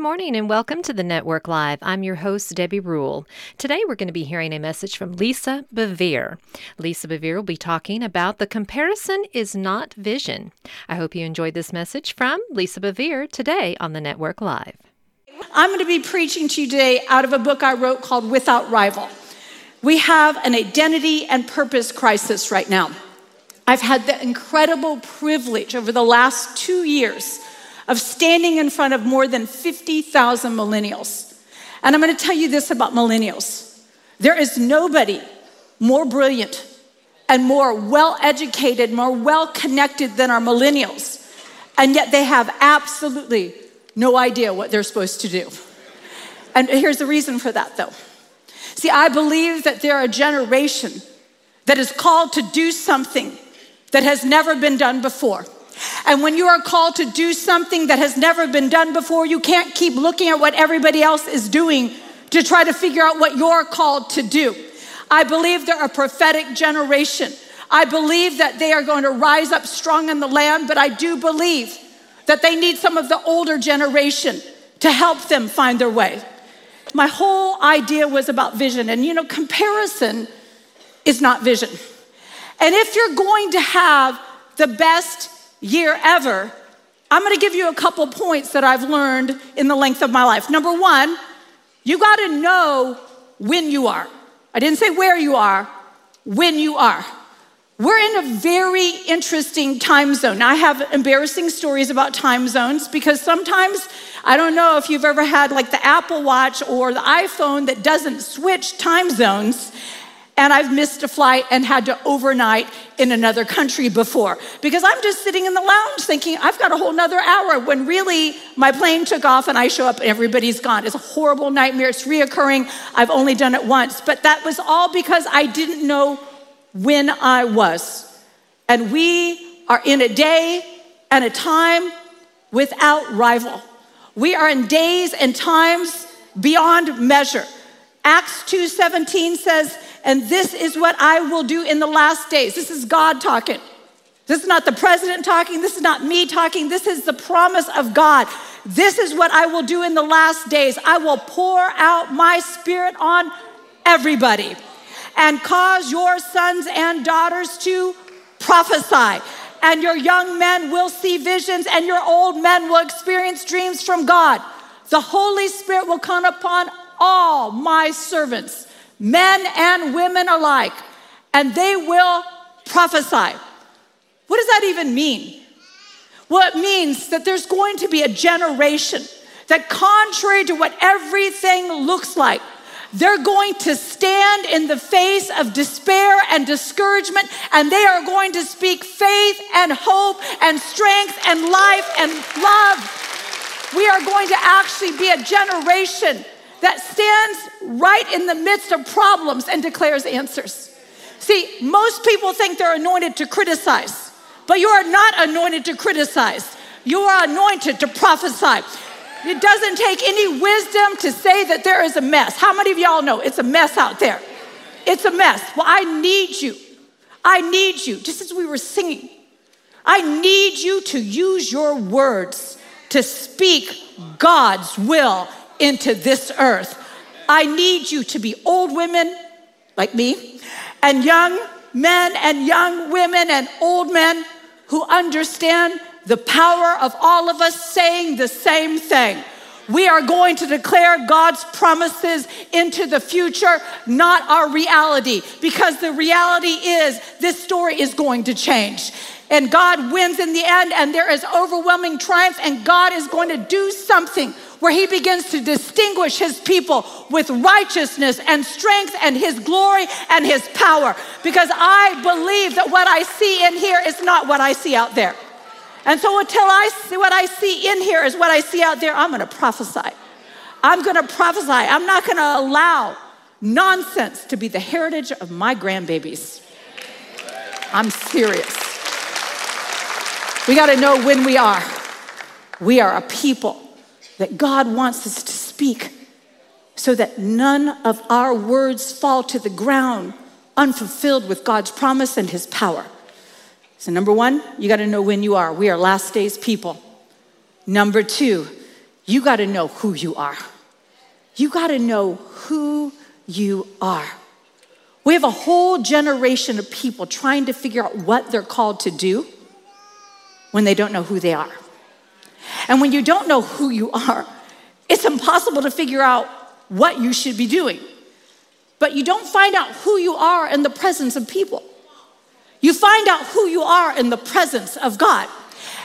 Morning and welcome to the Network Live. I'm your host, Debbie Rule. Today we're going to be hearing a message from Lisa Bevere. Lisa Bevere will be talking about the comparison is not vision. I hope you enjoyed this message from Lisa Bevere today on the Network Live. I'm going to be preaching to you today out of a book I wrote called Without Rival. We have an identity and purpose crisis right now. I've had the incredible privilege over the last two years of standing in front of more than 50,000 millennials. And I'm going to tell you this about millennials there is nobody more brilliant and more well educated, more well connected than our millennials. And yet they have absolutely no idea what they're supposed to do. And here's the reason for that, though. See, I believe that they're a generation that is called to do something that has never been done before. And when you are called to do something that has never been done before, you can't keep looking at what everybody else is doing to try to figure out what you're called to do. I believe they're a prophetic generation. I believe that they are going to rise up strong in the land, but I do believe that they need some of the older generation to help them find their way. My whole idea was about vision, and you know, comparison is not vision. And if you're going to have the best year ever, I'm gonna give you a couple points that I've learned in the length of my life. Number one, you gotta know when you are. I didn't say where you are, when you are. We're in a very interesting time zone. I have embarrassing stories about time zones because sometimes, I don't know if you've ever had like the Apple Watch or the iPhone that doesn't switch time zones and I've missed a flight and had to overnight in another country before because I'm just sitting in the lounge thinking I've got a whole nother hour when really my plane took off and I show up and everybody's gone. It's a horrible nightmare. It's reoccurring. I've only done it once, but that was all because I didn't know when I was. And we are in a day and a time without rival. We are in days and times beyond measure. Acts 2:17 says and this is what I will do in the last days. This is God talking. This is not the president talking. This is not me talking. This is the promise of God. This is what I will do in the last days. I will pour out my spirit on everybody and cause your sons and daughters to prophesy. And your young men will see visions, and your old men will experience dreams from God. The Holy Spirit will come upon all my servants men and women alike, and they will prophesy. What does that even mean? Well, it means that there's going to be a generation that, contrary to what everything looks like, they're going to stand in the face of despair and discouragement, and they are going to speak faith and hope and strength and life and love. We are going to actually be a generation that stands right in the midst of problems and declares answers. See, most people think they're anointed to criticize, but you are not anointed to criticize. You are anointed to prophesy. It doesn't take any wisdom to say that there is a mess. How many of y'all know it's a mess out there? It's a mess. Well, I need you. I need you, just as we were singing. I need you to use your words to speak God's will into this earth. I need you to be old women like me, and young men and young women and old men who understand the power of all of us saying the same thing. We are going to declare God's promises into the future, not our reality, because the reality is this story is going to change. And God wins in the end, and there is overwhelming triumph, and God is going to do something where He begins to distinguish His people with righteousness and strength and His glory and His power. Because I believe that what I see in here is not what I see out there. And so until I see what I see in here is what I see out there, I'm gonna prophesy. I'm gonna prophesy. I'm not gonna allow nonsense to be the heritage of my grandbabies. I'm serious. We got to know when we are. We are a people that God wants us to speak so that none of our words fall to the ground unfulfilled with God's promise and His power. So, number one, you got to know when you are. We are last days people. Number two, you got to know who you are. You got to know who you are. We have a whole generation of people trying to figure out what they're called to do when they don't know who they are. And when you don't know who you are, it's impossible to figure out what you should be doing. But you don't find out who you are in the presence of people. You find out who you are in the presence of God.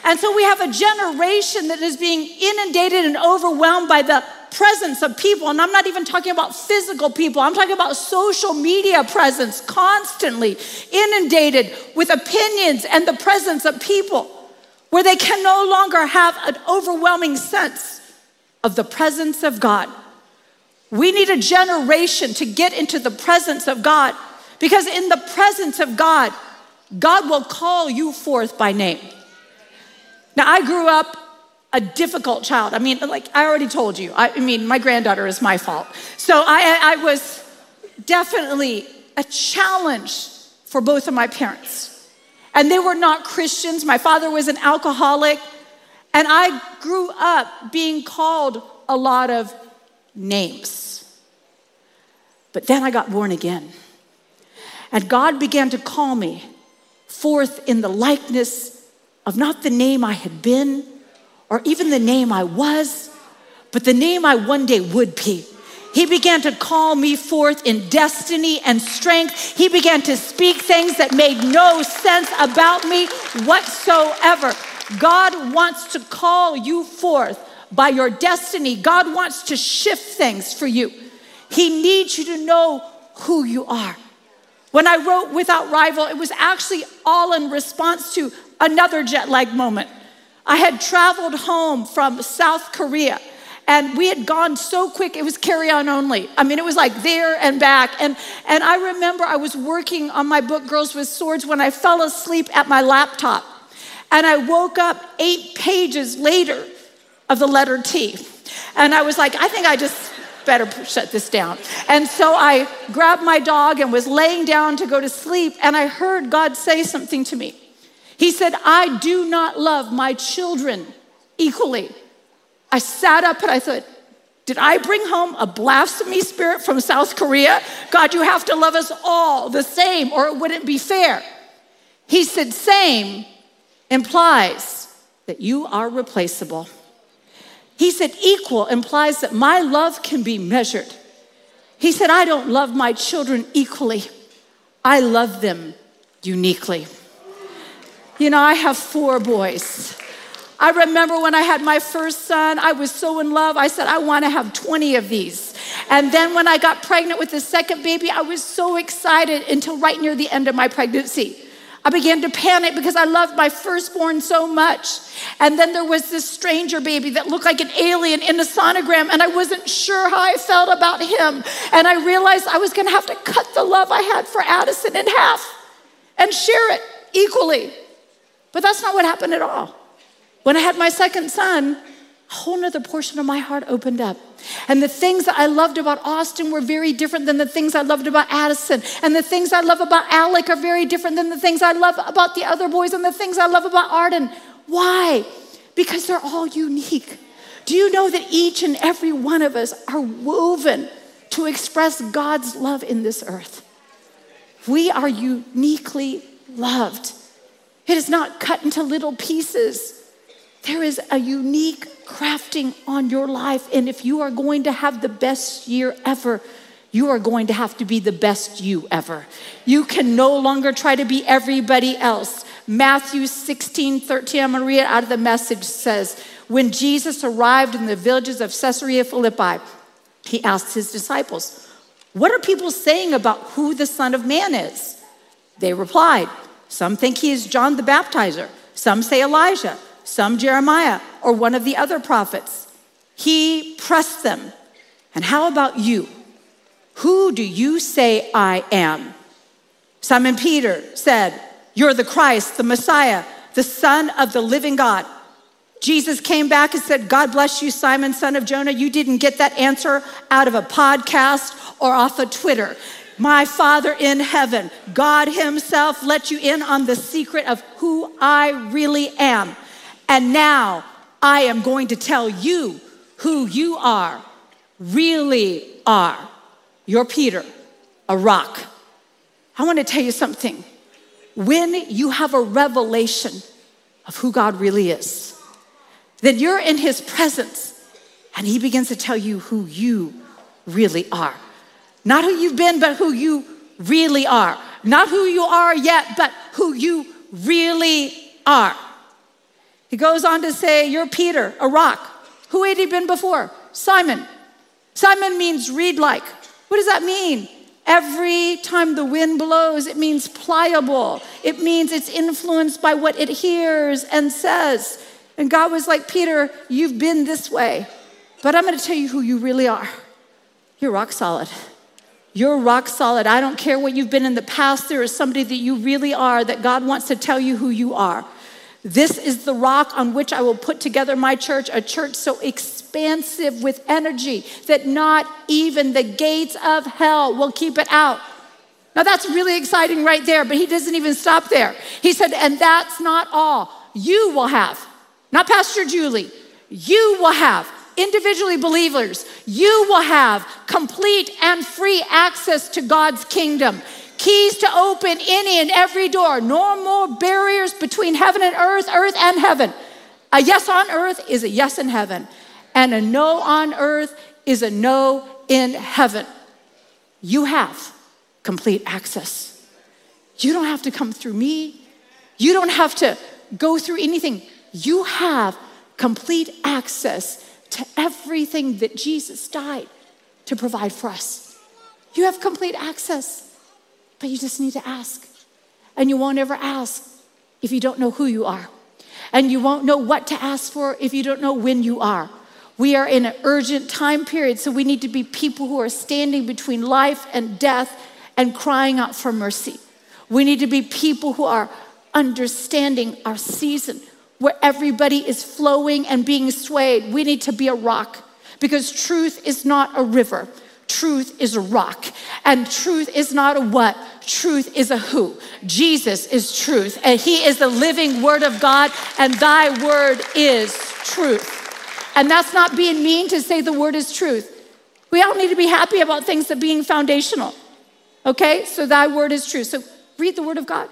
And so we have a generation that is being inundated and overwhelmed by the presence of people. And I'm not even talking about physical people, I'm talking about social media presence, constantly inundated with opinions and the presence of people where they can no longer have an overwhelming sense of the presence of God. We need a generation to get into the presence of God because in the presence of God, God will call you forth by name. Now, I grew up a difficult child. I mean, like I already told you, I, I mean, my granddaughter is my fault. So I, I was definitely a challenge for both of my parents. And they were not Christians. My father was an alcoholic. And I grew up being called a lot of names. But then I got born again. And God began to call me forth in the likeness of not the name I had been or even the name I was, but the name I one day would be. He began to call me forth in destiny and strength. He began to speak things that made no sense about me whatsoever. God wants to call you forth by your destiny. God wants to shift things for you. He needs you to know who you are. When I wrote Without Rival, it was actually all in response to another jet lag moment. I had traveled home from South Korea and we had gone so quick it was carry on only. I mean it was like there and back. And and i remember i was working on my book girls with swords when i fell asleep at my laptop. And i woke up eight pages later of the letter t. And i was like i think i just better shut this down. And so i grabbed my dog and was laying down to go to sleep and i heard god say something to me. He said i do not love my children equally I sat up and I thought, did I bring home a blasphemy spirit from South Korea? God, you have to love us all the same or it wouldn't be fair. He said, same implies that you are replaceable. He said, equal implies that my love can be measured. He said, I don't love my children equally, I love them uniquely. You know, I have four boys. I remember when I had my first son, I was so in love. I said, I want to have 20 of these. And then when I got pregnant with the second baby, I was so excited until right near the end of my pregnancy. I began to panic because I loved my firstborn so much. And then there was this stranger baby that looked like an alien in a sonogram, and I wasn't sure how I felt about him. And I realized I was gonna have to cut the love I had for Addison in half and share it equally. But that's not what happened at all. When I had my second son, a whole nother portion of my heart opened up. And the things that I loved about Austin were very different than the things I loved about Addison. And the things I love about Alec are very different than the things I love about the other boys and the things I love about Arden. Why? Because they're all unique. Do you know that each and every one of us are woven to express God's love in this earth? We are uniquely loved. It is not cut into little pieces. There is a unique crafting on your life. And if you are going to have the best year ever, you are going to have to be the best you ever. You can no longer try to be everybody else. Matthew 16, 13, I'm gonna read it out of the message says, When Jesus arrived in the villages of Caesarea Philippi, he asked his disciples, What are people saying about who the Son of Man is? They replied, Some think he is John the Baptizer, some say Elijah, some Jeremiah, or one of the other prophets. He pressed them, And how about you? Who do you say I am? Simon Peter said, You're the Christ, the Messiah, the Son of the living God. Jesus came back and said, God bless you, Simon, son of Jonah. You didn't get that answer out of a podcast or off of Twitter. My Father in heaven, God Himself, let you in on the secret of who I really am. And now I am going to tell you who you are, really are. You're Peter, a rock. I want to tell you something. When you have a revelation of who God really is, then you're in His presence and He begins to tell you who you really are. Not who you've been, but who you really are. Not who you are yet, but who you really are. He goes on to say, You're Peter, a rock. Who had he been before? Simon. Simon means reed like. What does that mean? Every time the wind blows, it means pliable. It means it's influenced by what it hears and says. And God was like, Peter, you've been this way, but I'm gonna tell you who you really are. You're rock solid. You're rock solid. I don't care what you've been in the past, there is somebody that you really are that God wants to tell you who you are. This is the rock on which I will put together my church, a church so expansive with energy that not even the gates of hell will keep it out. Now that's really exciting right there, but he doesn't even stop there. He said, and that's not all. You will have, not Pastor Julie, you will have individually believers, you will have complete and free access to God's kingdom keys to open any and every door. No more barriers between heaven and earth, earth and heaven. A yes on earth is a yes in heaven, and a no on earth is a no in heaven. You have complete access. You don't have to come through me. You don't have to go through anything. You have complete access to everything that Jesus died to provide for us. You have complete access. But you just need to ask. And you won't ever ask if you don't know who you are. And you won't know what to ask for if you don't know when you are. We are in an urgent time period, so we need to be people who are standing between life and death and crying out for mercy. We need to be people who are understanding our season where everybody is flowing and being swayed. We need to be a rock because truth is not a river. Truth is a rock. And truth is not a what, truth is a who. Jesus is truth. And he is the living word of God, and thy word is truth. And that's not being mean to say the word is truth. We all need to be happy about things that being foundational. Okay? So thy word is true. So read the word of God.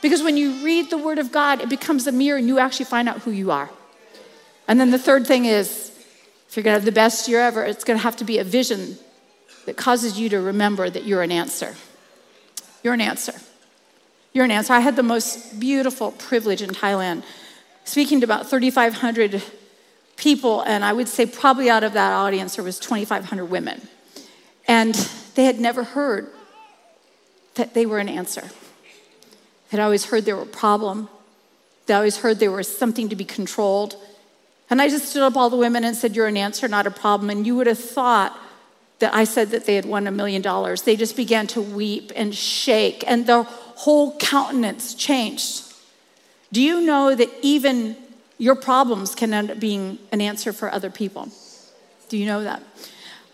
Because when you read the word of God, it becomes a mirror and you actually find out who you are. And then the third thing is if you're gonna have the best year ever, it's gonna have to be a vision that causes you to remember that you're an answer. You're an answer. You're an answer. I had the most beautiful privilege in Thailand speaking to about 3,500 people, and I would say probably out of that audience there was 2,500 women. And they had never heard that they were an answer. They'd always heard they were a problem. They always heard they were something to be controlled. And I just stood up all the women and said, You're an answer, not a problem. And you would have thought that I said that they had won a million dollars, they just began to weep and shake, and their whole countenance changed. Do you know that even your problems can end up being an answer for other people? Do you know that?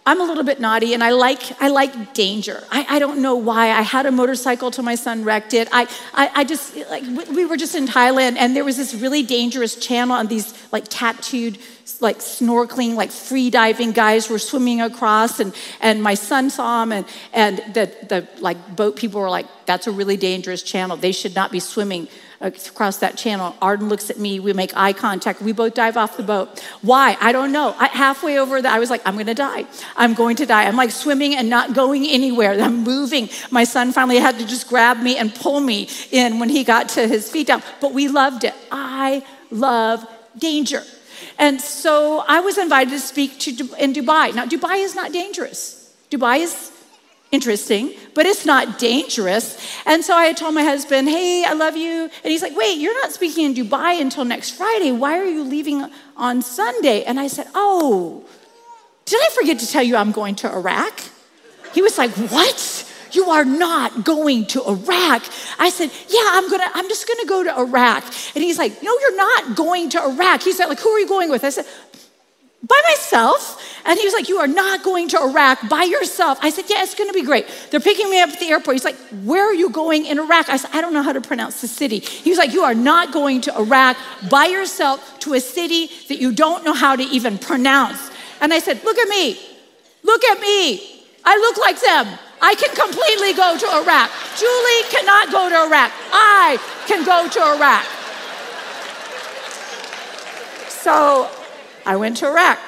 I'm a little bit naughty and I like, I like danger. I, I don't know why. I had a motorcycle till my son wrecked it. I, I, I just, like, we were just in Thailand and there was this really dangerous channel and these like tattooed, like snorkeling, like free diving guys were swimming across and, and my son saw them and, and the, the like boat people were like, that's a really dangerous channel. They should not be swimming across that channel. Arden looks at me. We make eye contact. We both dive off the boat. Why? I don't know. I, halfway over that, I was like, I'm going to die. I'm going to die. I'm like swimming and not going anywhere. I'm moving. My son finally had to just grab me and pull me in when he got to his feet down. But we loved it. I love danger. And so I was invited to speak to, in Dubai. Now, Dubai is not dangerous. Dubai is interesting, but it's not dangerous. And so I told my husband, hey, I love you. And he's like, wait, you're not speaking in Dubai until next Friday. Why are you leaving on Sunday? And I said, oh, did I forget to tell you I'm going to Iraq? He was like, what? You are not going to Iraq. I said, Yeah, I'm gonna, I'm just gonna go to Iraq. And he's like, No, you're not going to Iraq. He said, like, who are you going with? I said, by myself. And he was like, You are not going to Iraq by yourself. I said, Yeah, it's going to be great. They're picking me up at the airport. He's like, Where are you going in Iraq? I said, I don't know how to pronounce the city. He was like, You are not going to Iraq by yourself to a city that you don't know how to even pronounce. And I said, Look at me. Look at me. I look like them. I can completely go to Iraq. Julie cannot go to Iraq. I can go to Iraq. So I went to Iraq.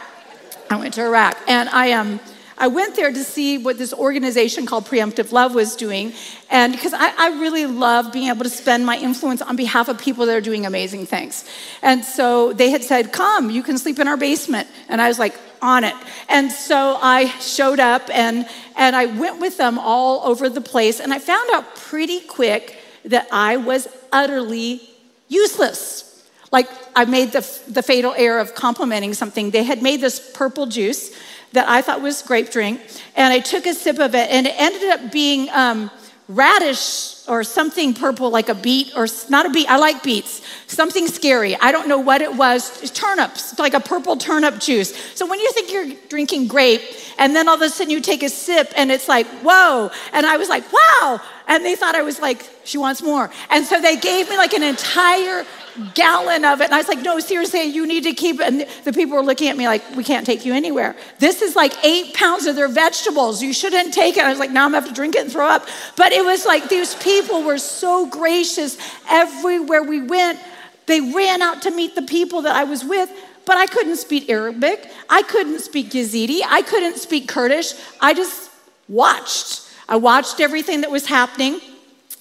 I went to Iraq, and I am. Um, I went there to see what this organization called Preemptive Love was doing. And because I, I, really love being able to spend my influence on behalf of people that are doing amazing things. And so they had said, Come, you can sleep in our basement. And I was like, On it. And so I showed up and, and I went with them all over the place. And I found out pretty quick that I was utterly useless. Like I made the, the fatal error of complimenting something. They had made this purple juice that I thought was grape drink, and I took a sip of it, and it ended up being um, radish or something purple, like a beet, or not a beet, I like beets, something scary. I don't know what it was. Turnips, like a purple turnip juice. So when you think you're drinking grape, and then all of a sudden you take a sip, and it's like, whoa. And I was like, wow. And they thought I was like, she wants more. And so they gave me like an entire gallon of it. And I was like, no, seriously, you need to keep it. And the people were looking at me like, we can't take you anywhere. This is like eight pounds of their vegetables. You shouldn't take it. I was like, now I'm gonna have to drink it and throw up. But it was like these people were so gracious everywhere we went. They ran out to meet the people that I was with, but I couldn't speak Arabic. I couldn't speak Yazidi. I couldn't speak Kurdish. I just watched. I watched everything that was happening.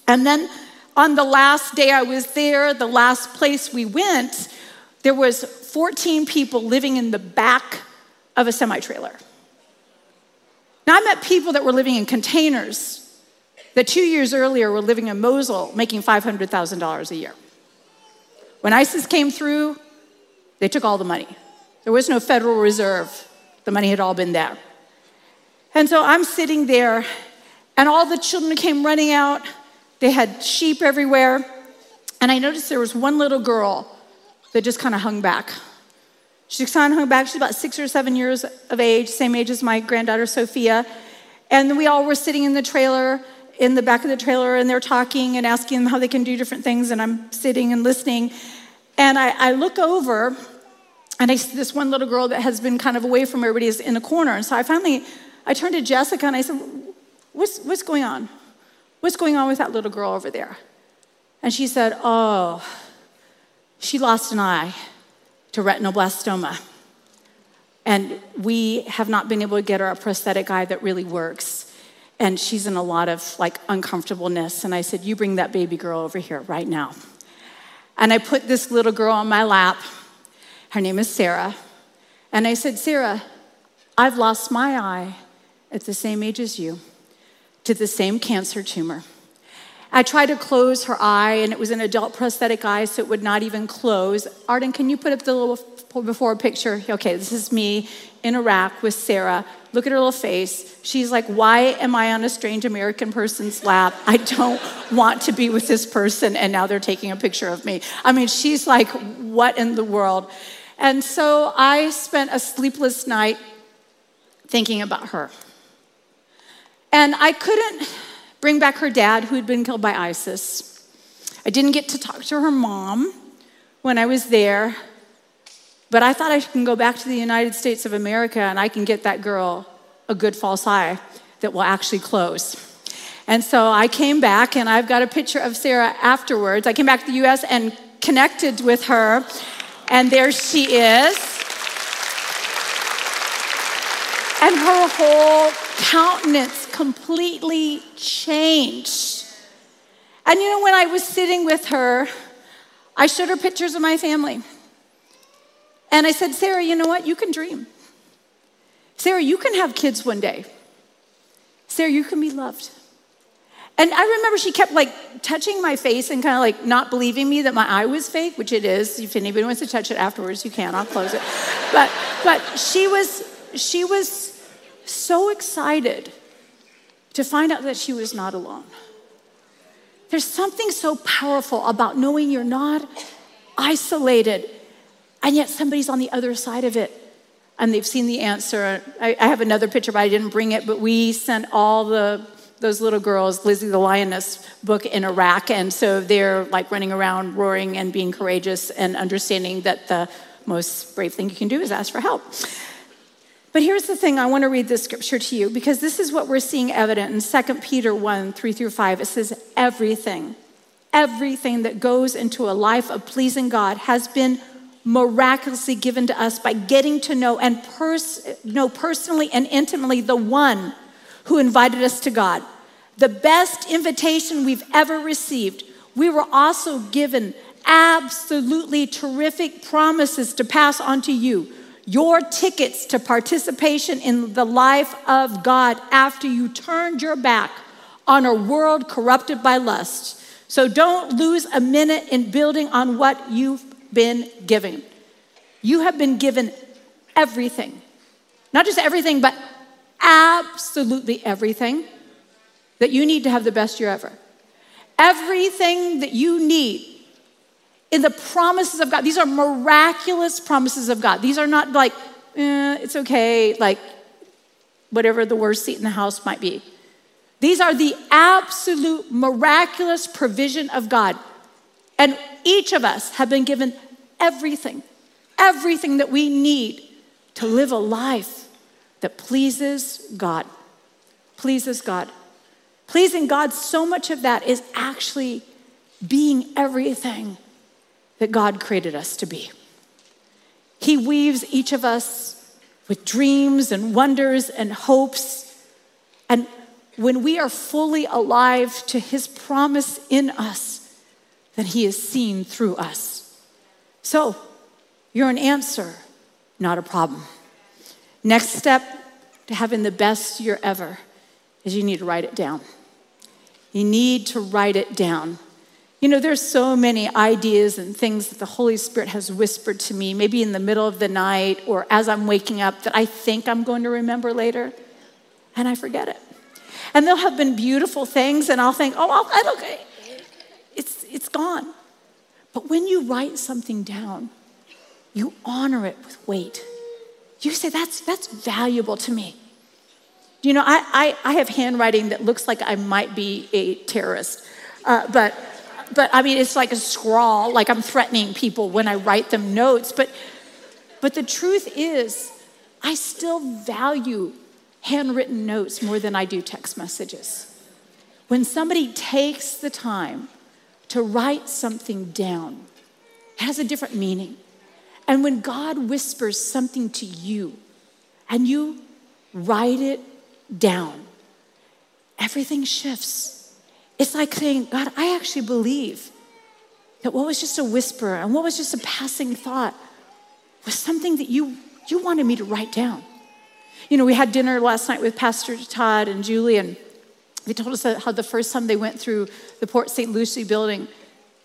And then on the last day I was there, the last place we went, there was 14 people living in the back of a semi-trailer. Now I met people that were living in containers that two years earlier were living in Mosul making $500,000 a year. When ISIS came through, they took all the money. There was no Federal Reserve. The money had all been there. And so I'm sitting there, and all the children came running out. They had sheep everywhere. And I noticed there was one little girl that just kind of hung back. She kind of hung back. She's about six or seven years of age, same age as my granddaughter Sophia. And we all were sitting in the trailer, in the back of the trailer, and they're talking and asking them how they can do different things. And I'm sitting and listening. And I, I look over, and I see this one little girl that has been kind of away from everybody is in a corner. And so I finally, I turned to Jessica and I said, what's, what's going on? What's going on with that little girl over there? And she said, Oh, she lost an eye to retinoblastoma. And we have not been able to get her a prosthetic eye that really works. And she's in a lot of like uncomfortableness. And I said, You bring that baby girl over here right now. And I put this little girl on my lap. Her name is Sarah. And I said, Sarah, I've lost my eye at the same age as you to the same cancer tumor. I tried to close her eye, and it was an adult prosthetic eye, so it would not even close. Arden, can you put up the little before picture? Okay, this is me in Iraq with Sarah. Look at her little face. She's like, Why am I on a strange American person's lap? I don't want to be with this person, and now they're taking a picture of me. I mean, she's like, What in the world? And so I spent a sleepless night thinking about her. And I couldn't bring back her dad, who had been killed by ISIS. I didn't get to talk to her mom when I was there, but I thought I can go back to the United States of America and I can get that girl a good false eye that will actually close. And so I came back, and I've got a picture of Sarah afterwards. I came back to the US and connected with her, and there she is. And her whole countenance completely changed. And you know, when I was sitting with her, I showed her pictures of my family. And I said, Sarah, you know what? You can dream. Sarah, you can have kids one day. Sarah, you can be loved. And I remember she kept like touching my face and kind of like not believing me that my eye was fake, which it is. If anybody wants to touch it afterwards, you can. I'll close it. But but she was she was so excited to find out that she was not alone. There's something so powerful about knowing you're not isolated, and yet somebody's on the other side of it and they've seen the answer. I, I, have another picture, but I didn't bring it. But we sent all the those little girls, Lizzie the Lioness book in Iraq, and so they're like running around, roaring and being courageous, and understanding that the most brave thing you can do is ask for help. But here's the thing I want to read this scripture to you because this is what we're seeing evident in 2 Peter 1 3 through 5. It says, Everything, everything that goes into a life of pleasing God has been miraculously given to us by getting to know and pers- know personally and intimately the one who invited us to God. The best invitation we've ever received. We were also given absolutely terrific promises to pass on to you. Your tickets to participation in the life of God after you turned your back on a world corrupted by lust. So don't lose a minute in building on what you've been given. You have been given everything. Not just everything, but absolutely everything that you need to have the best year ever. Everything that you need in the promises of God. These are miraculous promises of God. These are not like, eh, it's okay, like whatever the worst seat in the house might be. These are the absolute miraculous provision of God. And each of us have been given everything, everything that we need to live a life that pleases God. Pleases God. Pleasing God, so much of that is actually being everything that God created us to be. He weaves each of us with dreams and wonders and hopes. And when we are fully alive to His promise in us, then He is seen through us. So, you're an answer, not a problem. Next step to having the best year ever is you need to write it down. You need to write it down. You know, there's so many ideas and things that the Holy Spirit has whispered to me, maybe in the middle of the night or as I'm waking up, that I think I'm going to remember later, and I forget it. And there'll have been beautiful things, and I'll think, oh, I'll, I don't, it's, it's gone. But when you write something down, you honor it with weight. You say, that's, that's valuable to me. You know, I, I, I have handwriting that looks like I might be a terrorist, uh, but, but I mean, it's like a scrawl, like I'm threatening people when I write them notes. But, but the truth is, I still value handwritten notes more than I do text messages. When somebody takes the time to write something down, it has a different meaning. And when God whispers something to you and you write it down, everything shifts. It's like saying, God, I actually believe that what was just a whisper and what was just a passing thought was something that you, you wanted me to write down. You know, we had dinner last night with Pastor Todd and Julie, and they told us how the first time they went through the Port St. Lucie building,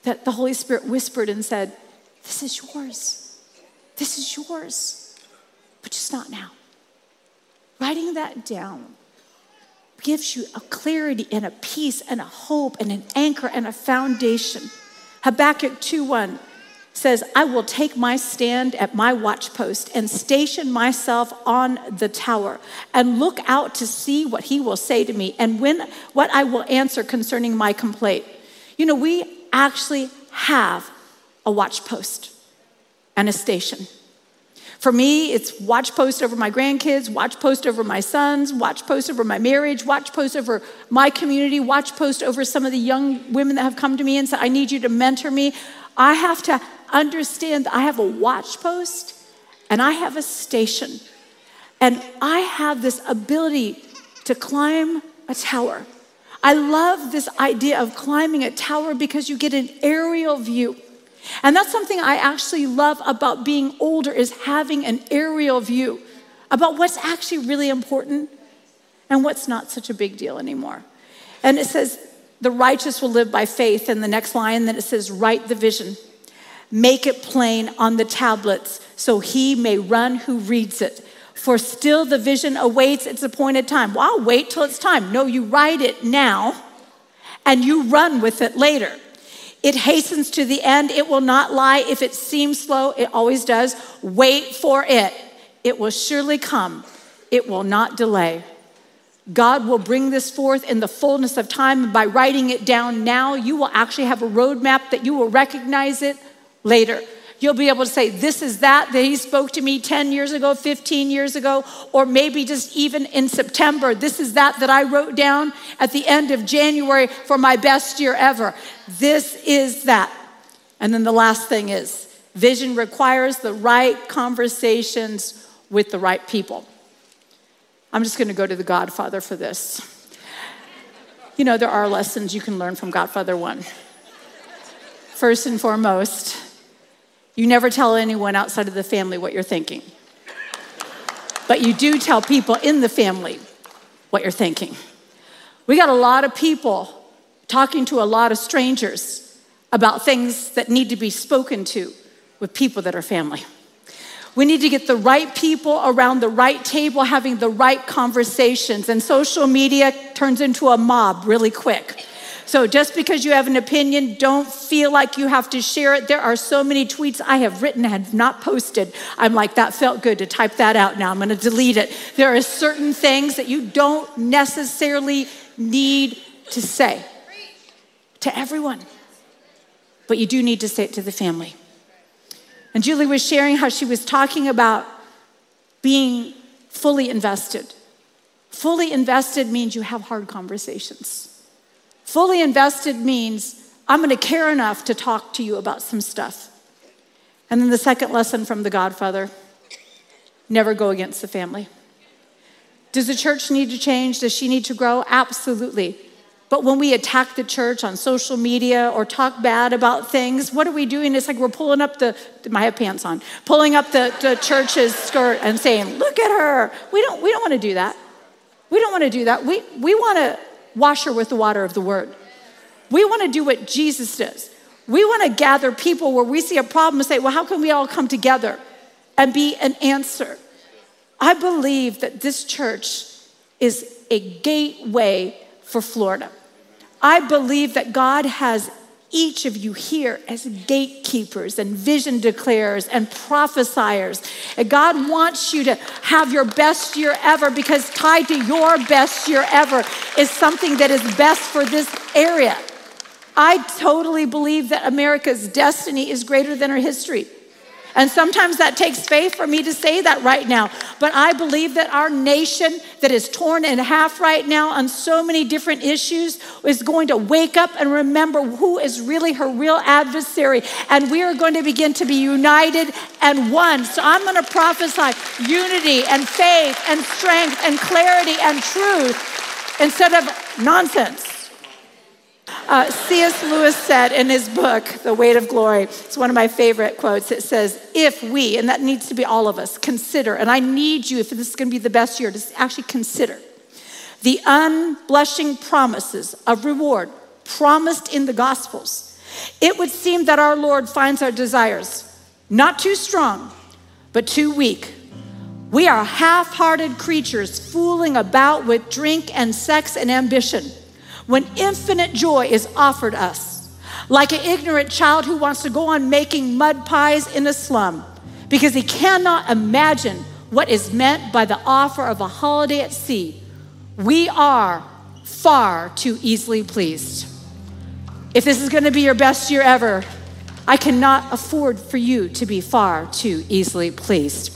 that the Holy Spirit whispered and said, This is yours. This is yours, but just not now. Writing that down gives you a clarity and a peace and a hope and an anchor and a foundation. Habakkuk 2:1 says, I will take my stand at my watchpost and station myself on the tower and look out to see what he will say to me and when what I will answer concerning my complaint. You know, we actually have a watchpost and a station. For me, it's watch post over my grandkids, watch post over my sons, watch post over my marriage, watch post over my community, watch post over some of the young women that have come to me and said, I need you to mentor me. I have to understand I have a watch post and I have a station. And I have this ability to climb a tower. I love this idea of climbing a tower because you get an aerial view. And that's something I actually love about being older is having an aerial view about what's actually really important and what's not such a big deal anymore. And it says, the righteous will live by faith. And the next line, then it says, write the vision, make it plain on the tablets so he may run who reads it. For still the vision awaits its appointed time. Well, I'll wait till it's time. No, you write it now and you run with it later. It hastens to the end. It will not lie. If it seems slow, it always does. Wait for it. It will surely come. It will not delay. God will bring this forth in the fullness of time. By writing it down now, you will actually have a roadmap that you will recognize it later. You'll be able to say, This is that that he spoke to me 10 years ago, 15 years ago, or maybe just even in September. This is that that I wrote down at the end of January for my best year ever. This is that. And then the last thing is vision requires the right conversations with the right people. I'm just going to go to the Godfather for this. You know, there are lessons you can learn from Godfather 1. First and foremost, you never tell anyone outside of the family what you're thinking. But you do tell people in the family what you're thinking. We got a lot of people talking to a lot of strangers about things that need to be spoken to with people that are family. We need to get the right people around the right table having the right conversations, and social media turns into a mob really quick. So just because you have an opinion, don't feel like you have to share it. There are so many tweets I have written and have not posted. I'm like, that felt good to type that out now. I'm going to delete it. There are certain things that you don't necessarily need to say to everyone, but you do need to say it to the family. And Julie was sharing how she was talking about being fully invested. Fully invested means you have hard conversations. Fully invested means I'm going to care enough to talk to you about some stuff. And then the second lesson from the Godfather never go against the family. Does the church need to change? Does she need to grow? Absolutely. But when we attack the church on social media or talk bad about things, what are we doing? It's like we're pulling up the, I have pants on, pulling up the, the church's skirt and saying, look at her. We don't, we don't want to do that. We don't want to do that. We, we want to wash her with the water of the word. We want to do what Jesus does. We want to gather people where we see a problem and say, well, how can we all come together and be an answer? I believe that this church is a gateway for Florida. I believe that God has each of you here as gatekeepers and vision declarers and prophesiers. And God wants you to have your best year ever because tied to your best year ever is something that is best for this area. I totally believe that America's destiny is greater than her history. And sometimes that takes faith for me to say that right now. But I believe that our nation that is torn in half right now on so many different issues is going to wake up and remember who is really her real adversary. And we are going to begin to be united and one. So I'm going to prophesy unity and faith and strength and clarity and truth instead of nonsense. Uh, C.S. Lewis said in his book, The Weight of Glory, it's one of my favorite quotes. It says, If we, and that needs to be all of us, consider, and I need you, if this is going to be the best year, to actually consider the unblushing promises of reward promised in the Gospels, it would seem that our Lord finds our desires not too strong, but too weak. We are half hearted creatures fooling about with drink and sex and ambition when infinite joy is offered us, like an ignorant child who wants to go on making mud pies in a slum because he cannot imagine what is meant by the offer of a holiday at sea. We are far too easily pleased. If this is going to be your best year ever, I cannot afford for you to be far too easily pleased.